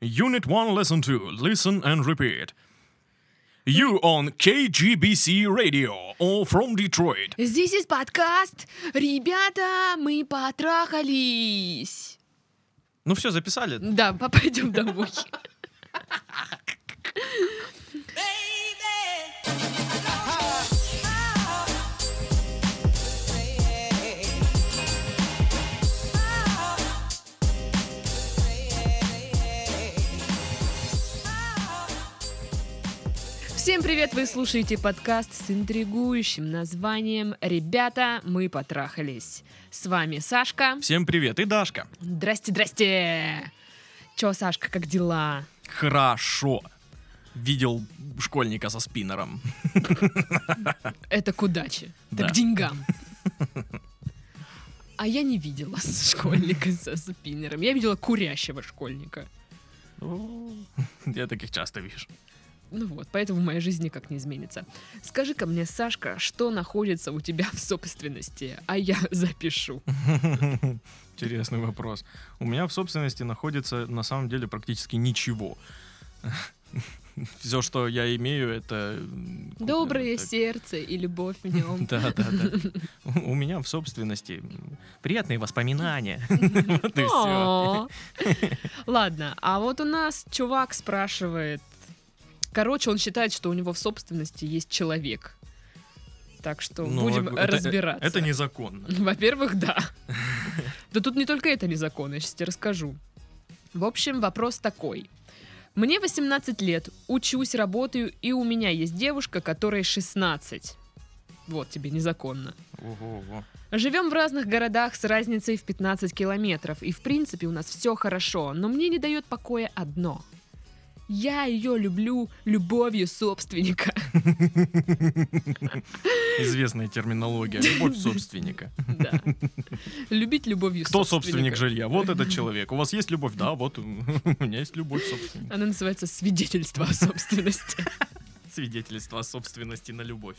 Unit 1, Lesson 2. Listen and repeat. You on KGBC Radio, all from Detroit. This is подкаст. Ребята, мы потрахались. Ну все, записали? Да, пойдем домой. Всем привет! Вы слушаете подкаст с интригующим названием «Ребята, мы потрахались». С вами Сашка. Всем привет, и Дашка. Здрасте, здрасте! Чё, Сашка, как дела? Хорошо. Видел школьника со спиннером. Это к удаче. Это Да. к деньгам. А я не видела школьника со спиннером. Я видела курящего школьника. Я таких часто вижу. Ну вот, поэтому моя жизнь никак не изменится. Скажи-ка мне, Сашка, что находится у тебя в собственности, а я запишу. Интересный вопрос. У меня в собственности находится на самом деле практически ничего. Все, что я имею, это... Доброе так. сердце и любовь в нем. Да, да, да. У меня в собственности приятные воспоминания. Вот и все. Ладно, а вот у нас чувак спрашивает. Короче, он считает, что у него в собственности есть человек. Так что будем это- разбираться. Это незаконно. Во-первых, да. Да тут не только это незаконно, я сейчас тебе расскажу. В общем, вопрос такой. Мне 18 лет, учусь, работаю, и у меня есть девушка, которой 16. Вот тебе незаконно. Ого-го. Живем в разных городах с разницей в 15 километров, и в принципе у нас все хорошо, но мне не дает покоя одно. Я ее люблю любовью собственника. Известная терминология. Любовь собственника. Да. Любить любовью Кто собственника. собственник жилья? Вот этот человек. У вас есть любовь? Да, вот у у меня есть любовь собственника. Она называется свидетельство о собственности. Свидетельство о собственности на любовь.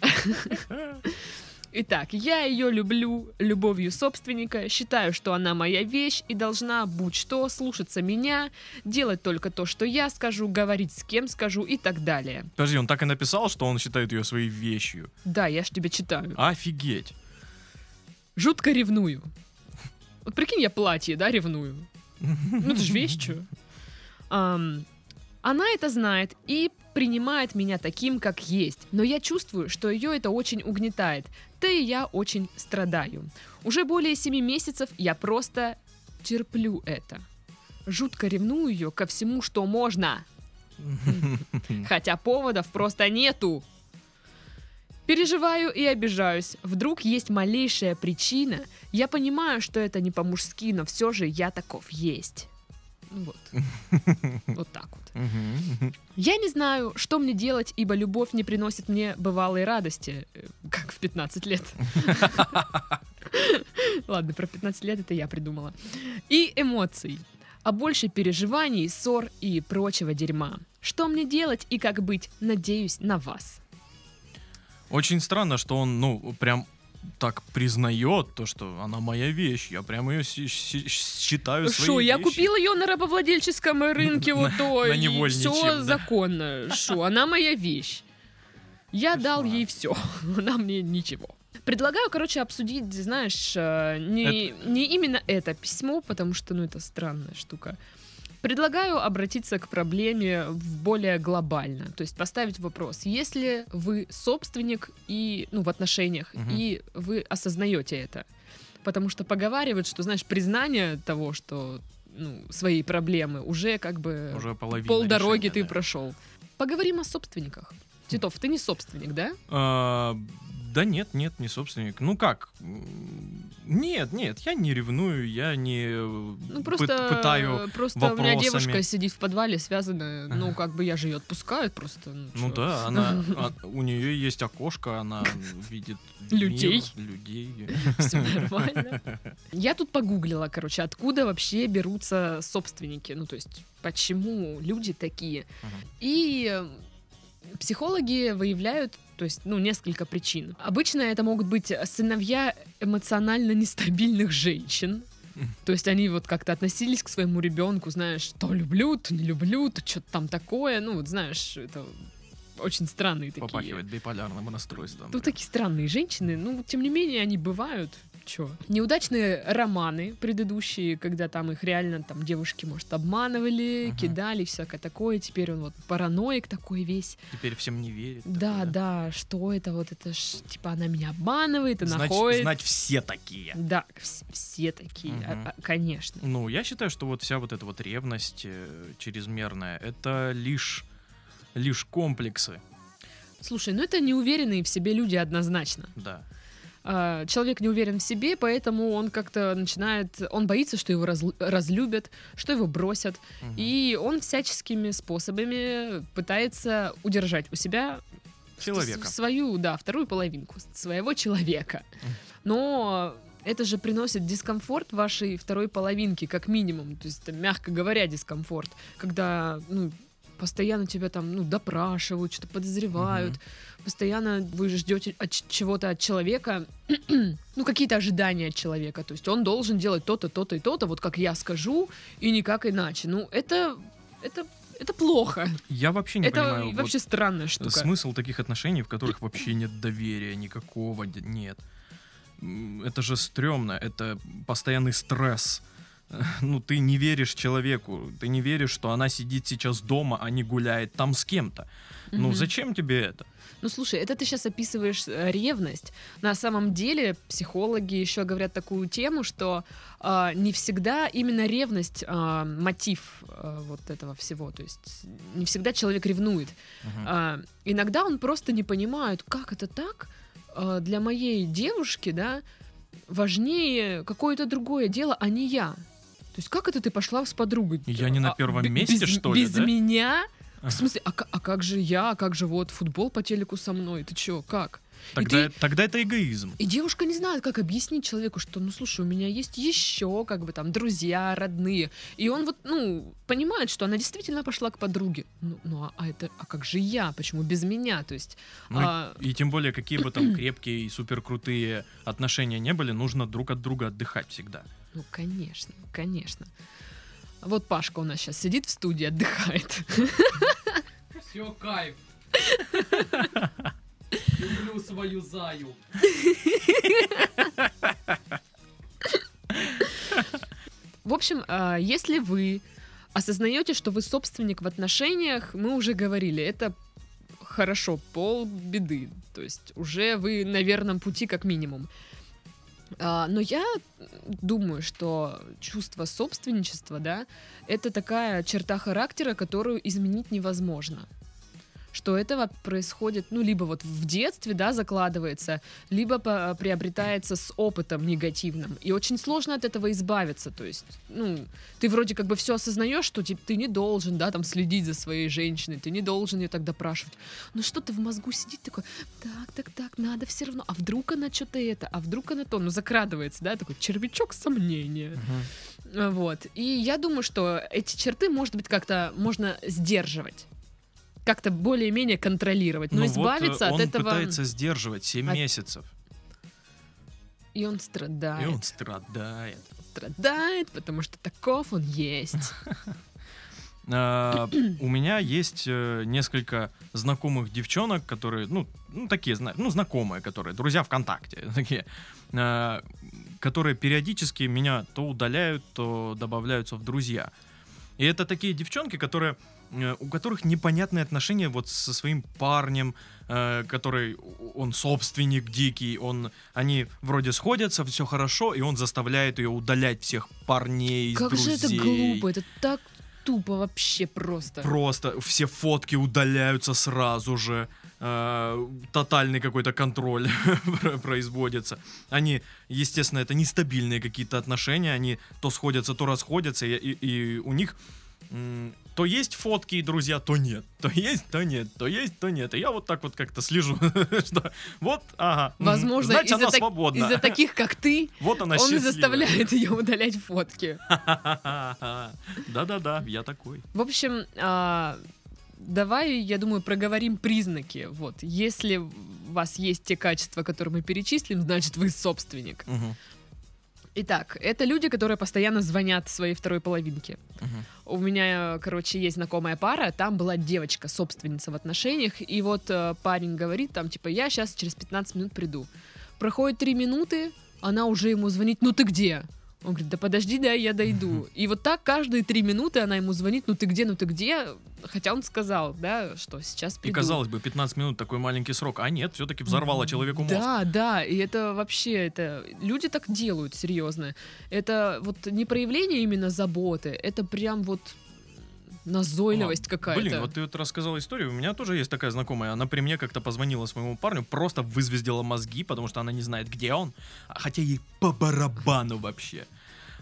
Итак, я ее люблю любовью собственника, считаю, что она моя вещь и должна, будь что, слушаться меня, делать только то, что я скажу, говорить с кем скажу и так далее. Подожди, он так и написал, что он считает ее своей вещью. Да, я ж тебе читаю. Офигеть. Жутко ревную. Вот прикинь, я платье, да, ревную. Ну, это же вещь, чё. Ам, Она это знает и принимает меня таким, как есть. Но я чувствую, что ее это очень угнетает. Да и я очень страдаю. Уже более семи месяцев я просто терплю это. Жутко ревную ее ко всему, что можно. Хотя поводов просто нету. Переживаю и обижаюсь. Вдруг есть малейшая причина. Я понимаю, что это не по-мужски, но все же я таков есть. Вот. Вот так вот. Я не знаю, что мне делать, ибо любовь не приносит мне бывалой радости, э, как в 15 лет. Ладно, про 15 лет это я придумала. И эмоций. А больше переживаний, ссор и прочего дерьма. Что мне делать и как быть? Надеюсь на вас. Очень странно, что он, ну, прям так признает то, что она моя вещь. Я прям ее считаю своей Что, я вещью. купила ее на рабовладельческом рынке вот то, на и все да. законно. Что, она моя вещь. Я дал ей все, она мне ничего. Предлагаю, короче, обсудить, знаешь, э, не, не именно это письмо, потому что, ну, это странная штука. Предлагаю обратиться к проблеме в более глобально, то есть поставить вопрос, если вы собственник и, ну, в отношениях, Мгм. и вы осознаете это, потому что поговаривают, что, знаешь, признание того, что ну, свои проблемы уже как бы Уже полдороги решения, ты да. прошел. Поговорим о собственниках. Титов, ты не собственник, да? А, да нет, нет, не собственник. Ну как? Нет, нет, я не ревную, я не Ну пы- просто, пытаю. просто у меня вопросами. девушка сидит в подвале, связанная, ну как бы я же ее отпускаю просто. Ну, Ну да, она, а, у нее есть окошко, она видит мир, Людей. людей. Все нормально. Я тут погуглила, короче, откуда вообще берутся собственники. Ну, то есть, почему люди такие. И э, психологи выявляют, то есть, ну, несколько причин. Обычно это могут быть сыновья эмоционально нестабильных женщин. То есть они вот как-то относились к своему ребенку, знаешь, то люблю, то не люблю, то что-то там такое. Ну, вот знаешь, это очень странные такие. Попахивает биполярным расстройством. Ну, такие странные женщины, ну, тем не менее, они бывают. Чё? Неудачные романы предыдущие, когда там их реально там девушки, может, обманывали, Мгм. кидали, всякое такое. Теперь он вот параноик такой весь. Теперь всем не верит. Да, такое. да, что это вот, это ж, типа, она меня обманывает, она Знать, ходит. знать все такие. Да, вс- все такие, а- Мгм. а, конечно. Ну, я считаю, что вот вся вот эта вот ревность э, чрезмерная, это лишь, лишь комплексы, Слушай, ну это неуверенные в себе люди однозначно. да. А, Человек не уверен в себе, поэтому он как-то начинает, он боится, что его разлюбят, что его бросят, Мгм. и он всяческими способами пытается удержать у себя Человека. свою, да, вторую половинку своего человека. Но это же приносит дискомфорт вашей второй половинке, как минимум. То есть, это, мягко говоря, дискомфорт. Когда, ну, постоянно тебя там, ну, допрашивают, что-то подозревают. Постоянно вы ждете от чего-то от человека, ну, какие-то ожидания от человека. То есть он должен делать то-то, то-то и то-то, вот как я скажу, и никак иначе. Ну, это, это, это плохо. Я вообще не это понимаю вот вообще странная штука. смысл таких отношений, в которых вообще нет доверия никакого, нет. Это же стрёмно, это постоянный стресс. Ну, ты не веришь человеку, ты не веришь, что она сидит сейчас дома, а не гуляет там с кем-то. Ну, Мгм. зачем тебе это? Ну слушай, это ты сейчас описываешь э, ревность. На самом деле психологи еще говорят такую тему, что а, не всегда именно ревность а, мотив а, вот этого всего. То есть не всегда человек ревнует. Мгм. А, иногда он просто не понимает, как это так а, для моей девушки, да, важнее какое-то другое дело, а не я. То есть как это ты пошла с подругой? Я не на А, первом бе- месте, без- что ли, Без да? меня? В смысле, а, а как же я, а как же вот футбол по телеку со мной? Ты чё, как? Тогда, ты- тогда это эгоизм. И девушка не знает, как объяснить человеку, что, ну, слушай, у меня есть еще, как бы там, друзья, родные. И он вот, ну, понимает, что она действительно пошла к подруге. Ну, ну а, а это, а как же я? Почему без меня? То есть, Ну, и- а, И тем более, какие бы там крепкие и суперкрутые отношения не были, нужно друг от друга отдыхать всегда. Ну, конечно, конечно. Вот Пашка у нас сейчас сидит в студии, отдыхает. Все, кайф. Люблю свою заю. В общем, а, если вы осознаете, что вы собственник в отношениях, мы уже говорили, это хорошо, пол беды. То есть уже вы на верном пути как минимум. А, Но я думаю, что чувство собственничества, да, это такая черта характера, которую изменить невозможно. Что это вот происходит, ну, либо вот в детстве, да, закладывается, либо по- приобретается с опытом негативным. И очень сложно от этого избавиться. То есть, ну, ты вроде как бы все осознаешь, что типа, ты не должен, да, там следить за своей женщиной, ты не должен ее так допрашивать. Но что-то в мозгу сидит такое, так, так, так, надо все равно. А вдруг она что-то это, а вдруг она то, ну, закрадывается, да, такой червячок сомнения. А, Вот. И я думаю, что эти черты, может быть, как-то можно сдерживать. Как-то более-менее контролировать. Но Ну вот, э, избавиться от он этого... пытается сдерживать 7 От- месяцев. И он страдает. И он страдает. Страдает, потому что таков он есть. А, У меня есть э, несколько знакомых девчонок, которые, ну, ну такие, ну, знакомые, которые, друзья ВКонтакте, такие, а, которые периодически меня то удаляют, то добавляются в друзья. И это такие девчонки, которые у которых непонятные отношения вот со своим парнем, э, который он собственник дикий, он они вроде сходятся, все хорошо, и он заставляет ее удалять всех парней из Как же друзей. это глупо, это так тупо вообще просто. Просто все фотки удаляются сразу же. э, Тотальный какой-то контроль про- производится. Они, естественно, это нестабильные какие-то отношения. Они то сходятся, то расходятся. И, и- и у них то есть фотки и друзья, то нет. То есть, то нет. То есть, то нет. И я вот так вот как-то слежу, что вот, ага. Возможно, значит, из-за она так- свободна. из-за таких, как ты, Вот она он счастливая. заставляет ее удалять фотки. Да-да-да, я такой. В общем, а, давай, я думаю, проговорим признаки. Вот, если у вас есть те качества, которые мы перечислим, значит, вы собственник. Итак, это люди, которые постоянно звонят своей второй половинке. Мгм. У меня, короче, есть знакомая пара, там была девочка, собственница в отношениях, и вот э, парень говорит там, типа, я сейчас через 15 минут приду. Проходит 3 минуты, она уже ему звонит, ну ты где? Он говорит, да подожди, да, я дойду. И вот так каждые три минуты она ему звонит, ну ты где, ну ты где? Хотя он сказал, да, что сейчас И приду. казалось бы, 15 минут такой маленький срок, а нет, все-таки взорвало человеку мозг. Да, да, и это вообще, это люди так делают, серьезно. Это вот не проявление именно заботы, это прям вот назойливость какая-то. Блин, вот ты вот рассказал историю, у меня тоже есть такая знакомая, она при мне как-то позвонила своему парню, просто вызвездила мозги, потому что она не знает, где он, а хотя ей по барабану вообще.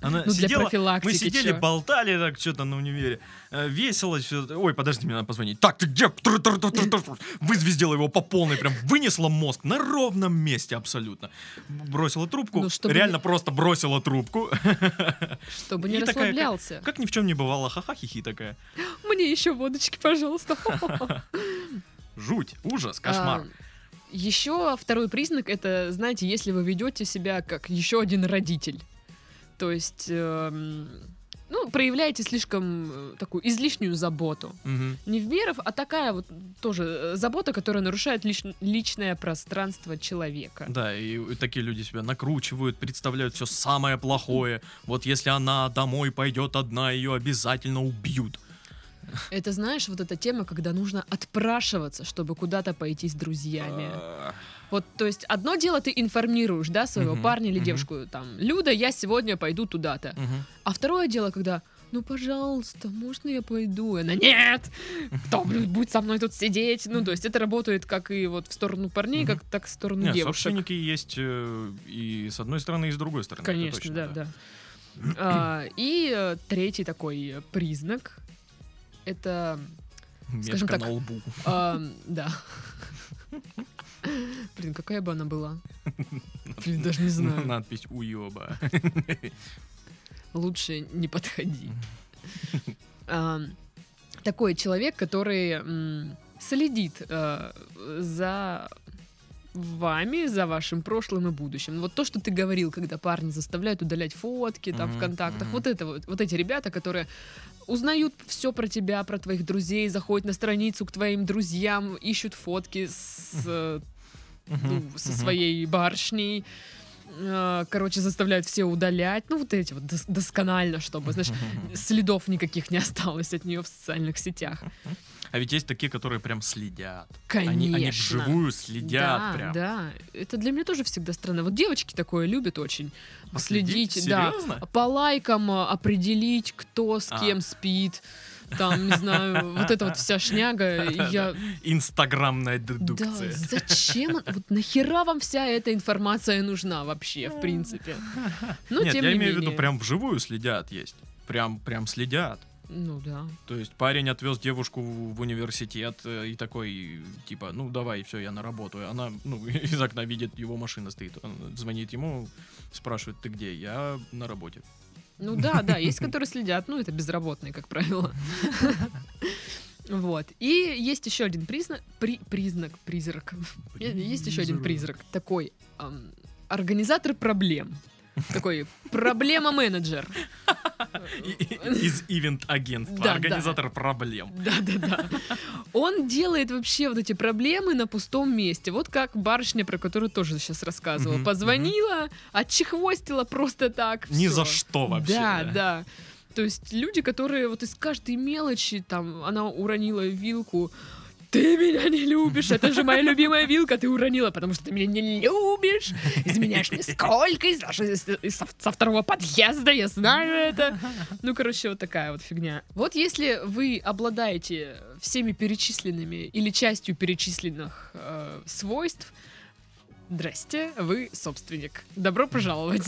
Она Ну, для сидела, профилактики мы сидели, чё? болтали так что-то на универе, э, весело все. Ой, подожди, мне надо позвонить. Так, ты где? Вызвездила его по полной, прям вынесла мозг на ровном месте абсолютно. Бросила трубку, Ну, реально не- просто бросила трубку. Чтобы не И такая, как- расслаблялся. Как ни в чем не бывало, ха-ха-хихи такая. Мне еще водочки, пожалуйста. Жуть, ужас, кошмар. еще второй признак это, знаете, если вы ведете себя как еще один родитель. То есть, эм, ну, проявляете слишком э, такую излишнюю заботу. Мгм. Не в меру, а такая вот тоже э, забота, которая нарушает лиш- личное пространство человека. Да, и такие люди себя накручивают, представляют все самое плохое. Вот если она домой пойдет одна, ее обязательно убьют. Это, знаешь, вот эта тема, когда нужно отпрашиваться, чтобы куда-то пойти с друзьями. Вот, то есть, одно дело ты информируешь, да, своего Мгм, парня или мгм. девушку, там, Люда, я сегодня пойду туда-то. мгм. А второе дело, когда, ну, пожалуйста, можно я пойду? И она, нет! Кто будет со мной тут сидеть? Ну, то есть, это работает как и вот в сторону парней, как так в сторону Нет, девушек. собственники есть э, и с одной стороны, и с другой стороны. Конечно, точно, да, да. А, и э, третий такой признак это, Скажем Метка так, на лбу. а, да. Блин, какая бы она была? Блин, даже не знаю. Надпись уеба. Лучше не подходи. Такой человек, который следит э, за вами, за вашим прошлым и будущим. Вот то, что ты говорил, когда парни заставляют удалять фотки там в контактах. Вот это вот, вот эти ребята, которые узнают все про тебя, про твоих друзей, заходят на страницу к твоим друзьям, ищут фотки с, э, ну, со своей барышней. Э, Короче, заставляют все удалять. Ну, вот эти вот дос- досконально, чтобы, знаешь, следов никаких не осталось от нее в социальных сетях. А ведь есть такие, которые прям следят. Конечно. Они, они вживую следят да, прям. да. Это для меня тоже всегда странно. Вот девочки такое любят очень. Последить? Следить, да. Серьезно? По лайкам а, определить, кто с А. кем спит. Там, не знаю, вот эта вот вся шняга. Я... Инстаграмная Да, дедукция. зачем? Вот нахера вам вся эта информация нужна вообще, в принципе? Но Нет, тем я не имею в виду, прям вживую следят есть. Прям, прям следят. Ну да. То есть парень отвез девушку в университет э, и такой, типа, ну давай, все, я на работу. Она, ну, из окна видит, его машина стоит. Он звонит ему, спрашивает, ты где? Я на работе. Ну да, да, есть, которые следят, ну это безработные, как правило. Вот. И есть еще один признак, при, признак, призрак. Есть еще один призрак, такой ам, организатор проблем. Такой проблема-менеджер. Из ивент-агентства, Да, да. организатор проблем. Да-да-да. Он делает вообще вот эти проблемы на пустом месте. Вот как барышня, про которую тоже сейчас рассказывала. Позвонила, отчехвостила просто так. Ни за что вообще. Да, да. То есть люди, которые вот из каждой мелочи, там, она уронила вилку, ты меня не любишь, это же моя любимая вилка, ты уронила, потому что ты меня не любишь, изменяешь мне сколько, из, из- со, со второго подъезда, я знаю это. Ну, короче, вот такая вот фигня. Вот если вы обладаете всеми перечисленными или частью перечисленных э, свойств, Здрасте, вы собственник. Добро пожаловать.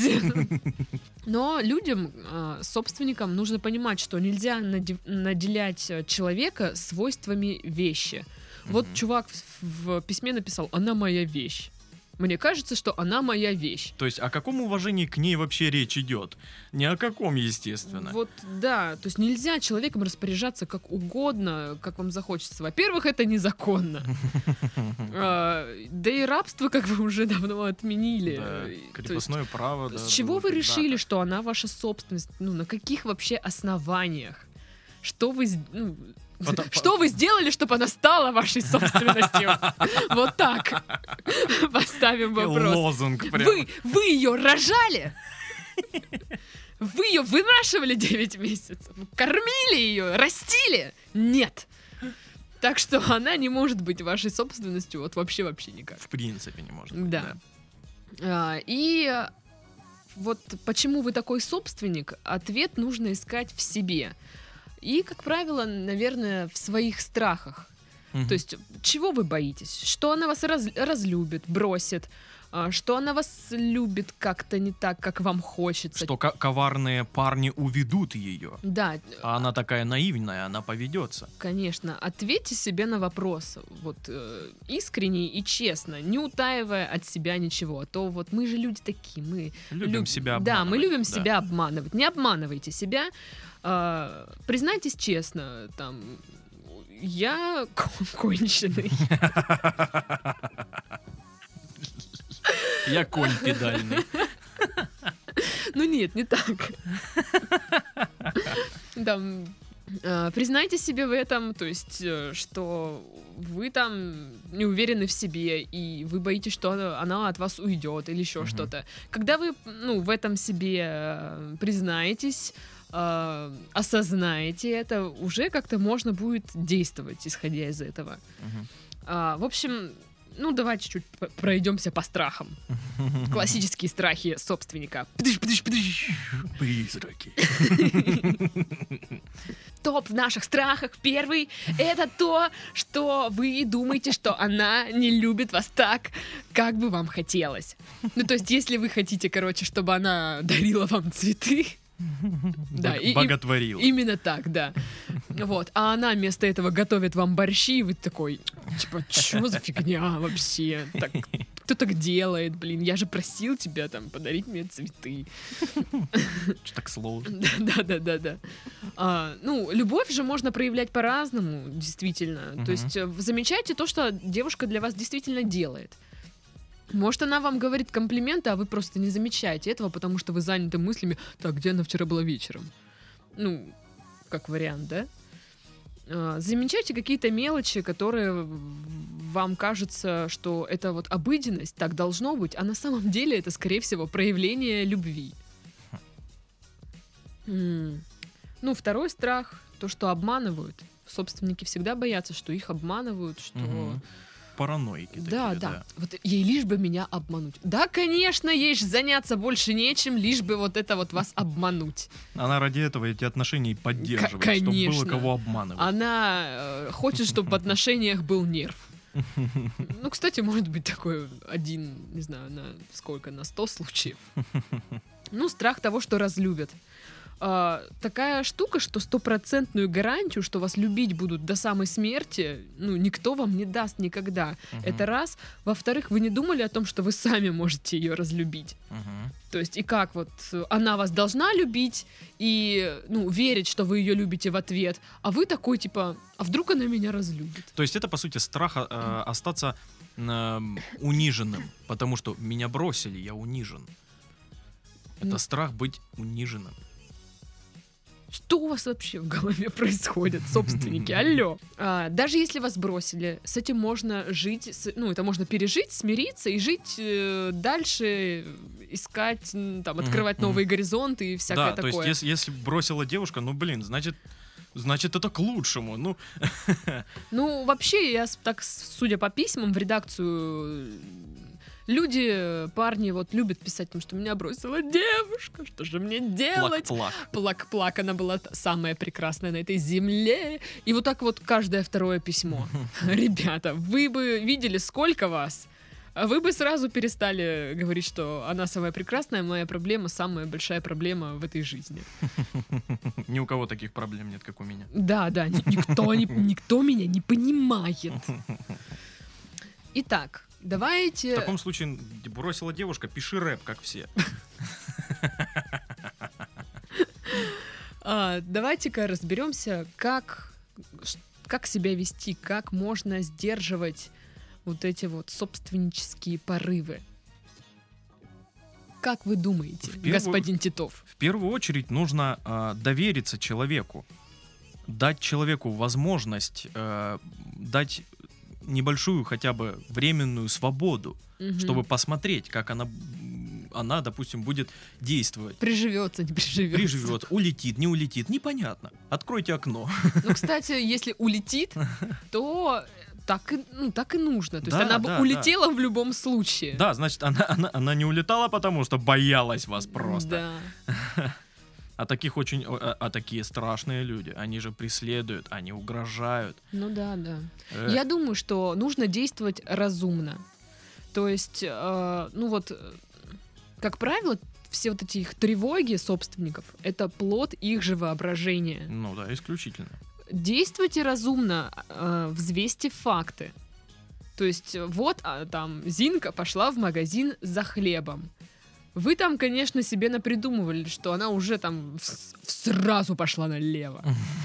Но людям, э, собственникам, нужно понимать, что нельзя наде- наделять э, человека свойствами вещи. Вот Мгм. чувак в письме написал: Она моя вещь. Мне кажется, что она моя вещь. То есть о каком уважении к ней вообще речь идет? Ни о каком, естественно. Вот, да, то есть нельзя человеком распоряжаться как угодно, как вам захочется. Во-первых, это незаконно. А, Да и рабство как бы уже давно отменили. Крепостное право. С чего вы решили, что она ваша собственность? Ну, на каких вообще основаниях? Что вы... ну, что вы сделали, чтобы она стала вашей собственностью? Вот так. Поставим вопрос. Лозунг прям. Вы, вы ее рожали? Вы ее вынашивали 9 месяцев? Кормили ее? Растили? Нет. Так что она не может быть вашей собственностью вот вообще-вообще никак. В принципе не может быть. Да. А, И вот почему вы такой собственник, ответ нужно искать в себе. И, как правило, наверное, в своих страхах. Мгм. То есть, чего вы боитесь? Что она вас раз- разлюбит, бросит, что она вас любит как-то не так, как вам хочется. Что ко- коварные парни уведут ее. Да, А она такая наивная, она поведется. конечно. Ответьте себе на вопрос, вот э, искренне и честно, не утаивая от себя ничего. А то вот мы же люди такие, мы Любим люб- себя Да, мы обманывать, любим да. себя обманывать. Не обманывайте себя. А, признайтесь честно, там я кон- конченый. Я конь педальный. Ну нет, не так. Там, э, признайте себе в этом, то есть, э, что вы там не уверены в себе, и вы боитесь, что она, от вас уйдет или еще Мгм. что-то. Когда вы, ну, в этом себе э, признаетесь, э, осознаете это, уже как-то можно будет действовать, исходя из этого. А, в общем, ну, давайте чуть п- пройдемся по страхам. Классические страхи собственника. Пдыш, пдыш, пдыш. Призраки. Топ в наших страхах. Первый — это то, что вы думаете, что она не любит вас так, как бы вам хотелось. Ну, то есть, если вы хотите, короче, чтобы она дарила вам цветы, Да, и- и- Боготворил. именно так, да. Вот. А она вместо этого готовит вам борщи, и вы такой, типа, что за фигня вообще? Так, кто так делает, блин? Я же просил тебя там подарить мне цветы. Что так сложно. Да, да, да, да. А, ну, любовь же можно проявлять по-разному, действительно. То есть э, замечайте то, что девушка для вас действительно делает. Может, она вам говорит комплименты, а вы просто не замечаете этого, потому что вы заняты мыслями, так, где она вчера была вечером? Ну, как вариант, да? А, Замечайте какие-то мелочи, которые вам кажется, что это вот обыденность, так должно быть, а на самом деле это, скорее всего, проявление любви. Ну, второй страх, то, что обманывают. Собственники всегда боятся, что их обманывают, что... Мгм. Параноики Да, такие, да, Вот ей лишь бы меня обмануть. Да, конечно, ей ж заняться больше нечем, лишь бы вот это вот вас обмануть. Она ради этого эти отношения и поддерживает, чтобы конечно. было кого обманывать. Она э, хочет, чтобы в отношениях был нерв. Ну, кстати, может быть такой один, не знаю, на сколько, на 100 случаев. Ну, страх того, что разлюбят. А, такая штука, что стопроцентную гарантию, что вас любить будут до самой смерти, ну, никто вам не даст никогда. Мгм. Это раз. Во-вторых, вы не думали о том, что вы сами можете ее разлюбить. Мгм. То есть, и как вот э, она вас должна любить и, ну, верить, что вы ее любите в ответ, а вы такой, типа, а вдруг она меня разлюбит? То есть это, по сути, страх э, остаться эм, униженным, потому что меня бросили, я унижен. Это страх быть униженным. Что у вас вообще в голове происходит, собственники? Алло. А, даже если вас бросили, с этим можно жить, с- ну, это можно пережить, смириться и жить э, дальше, искать, там, открывать мгм. новые горизонты и всякое да, то такое. есть если, если бросила девушка, ну блин, значит, значит это к лучшему. Ну, Ну, вообще, я так, судя по письмам в редакцию, люди, парни вот любят писать, потому что меня бросила девушка, что же мне делать? плак-плак. Плак-плак, она была самая прекрасная на этой земле. И вот так вот каждое второе письмо. Ребята, вы бы видели, сколько вас, вы бы сразу перестали говорить, что она самая прекрасная, моя проблема самая большая проблема в этой жизни. Ни у кого таких проблем нет, как у меня. Да, да, ни- никто, никто меня не понимает. Итак, В Давайте... таком случае бросила девушка, пиши рэп, как все. А, давайте-ка разберемся, как, как себя вести, как можно сдерживать вот эти вот собственнические порывы. Как вы думаете, В первую- господин Титов? В первую очередь нужно а, довериться человеку, дать человеку возможность, э, дать небольшую хотя бы временную свободу, Мгм. чтобы посмотреть, как она, она, допустим, будет действовать. Приживется, не приживется. Приживет, улетит, не улетит, непонятно. Откройте окно. Ну, кстати, если улетит, то так и, ну, так и нужно. То есть Да, она бы да, улетела в любом случае. Да, значит, она, она, она не улетала, потому что боялась вас просто. Да. А таких очень, а, а такие страшные люди, они же преследуют, они угрожают. Ну да, да. Э, Я думаю, что нужно действовать разумно. То есть, э, ну вот, э, как правило, все вот эти их тревоги собственников — это плод их же воображения. Ну да, исключительно. Действуйте разумно, э, взвесьте факты. То есть, э, вот а, там Зинка пошла в магазин за хлебом. Вы там, конечно, себе напридумывали, что она уже там сразу пошла налево.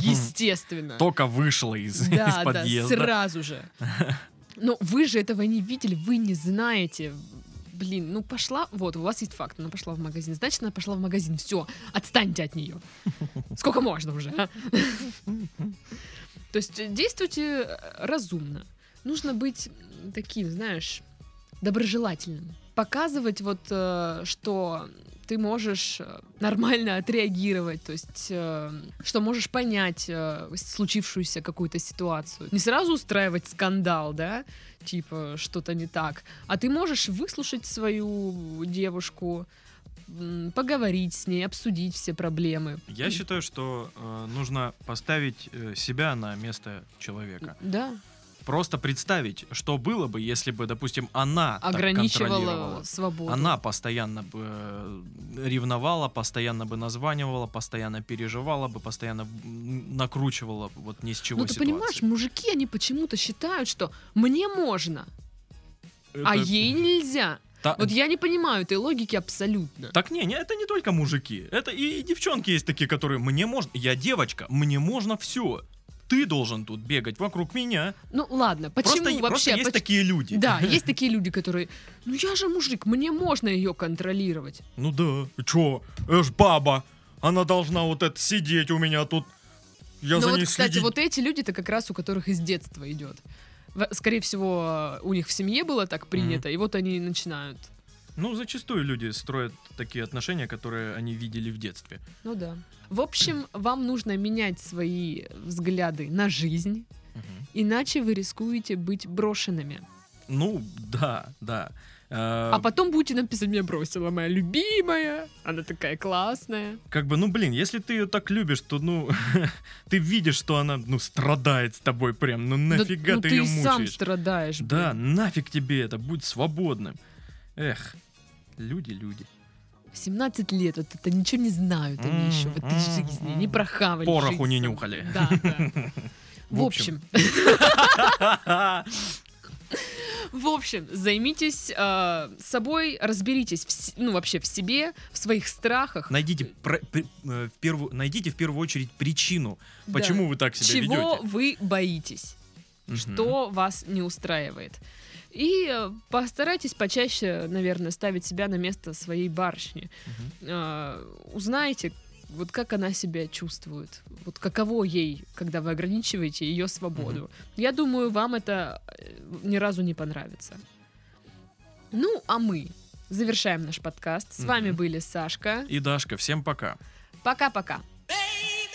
Естественно. Только вышла из, из Да, да, подъезда. сразу же. Но вы же этого не видели, вы не знаете. Блин, ну пошла, вот, у вас есть факт, она пошла в магазин, значит, она пошла в магазин, все, отстаньте от нее. Сколько можно уже, а? То есть действуйте э, разумно. Нужно быть таким, знаешь, доброжелательным. Показывать вот, э, что ты можешь э, нормально отреагировать, то есть, э, что можешь понять случившуюся какую-то ситуацию. Не сразу устраивать скандал, да, типа что-то не так, а ты можешь выслушать свою девушку, поговорить с ней, обсудить все проблемы. Я считаю, что э, нужно поставить себя на место человека. Да, Просто представить, что было бы, если бы, допустим, она ограничивала свободу. Она постоянно бы э, ревновала, постоянно бы названивала, постоянно переживала бы, постоянно накручивала вот ни с чего Ну ты понимаешь, мужики, они почему-то считают, что мне можно, а Это- ей нельзя. Та- Вот я не понимаю этой логики абсолютно. Так не, не, это не только мужики. Это и, девчонки есть такие, которые мне можно. Я девочка, мне можно все. Ты должен тут бегать вокруг меня. Ну ладно, почему просто, вообще? просто есть поч- такие люди. Да, есть такие люди, которые, ну я же мужик, мне можно ее контролировать. Ну да. Чё? Ж баба. Она должна вот это сидеть у меня тут. Я Но за вот, ней кстати, следить. вот эти люди-то как раз у которых из детства идет. Скорее всего, у них в семье было так принято, и вот они начинают. Ну, зачастую люди строят такие отношения, которые они видели в детстве. Ну да. В общем, вам нужно менять свои взгляды на жизнь, иначе вы рискуете быть брошенными. Ну, да, да. Э, А потом будете нам писать, меня бросила моя любимая, она такая классная. Как бы, ну, блин, если ты ее так любишь, то, ну, ты видишь, что она, ну, страдает с тобой прям, ну, Да, нафига ну ты ты ее и сам мучаешь? страдаешь. Да, блин. нафиг тебе это, будь свободным. Эх, люди, люди. В 17 лет вот это ничего не знают они еще в этой жизни, не прохавали. Пороху не нюхали. Да, да. В общем, в общем, займитесь э, собой, разберитесь, в ну вообще в себе, в своих страхах. Найдите, про- при- э, в первую, найдите в первую очередь причину, Да. почему вы так себя Чего ведете. вы боитесь? Мгм. что вас не устраивает. И э, постарайтесь почаще, наверное, ставить себя на место своей барышни. Мгм. Э, Узнайте, вот как она себя чувствует, вот каково ей, когда вы ограничиваете ее свободу. Я думаю, вам это э, ни разу не понравится. Ну, а мы завершаем наш подкаст. С вами Мгм. были Сашка. И Дашка, всем пока. Пока-пока. Baby,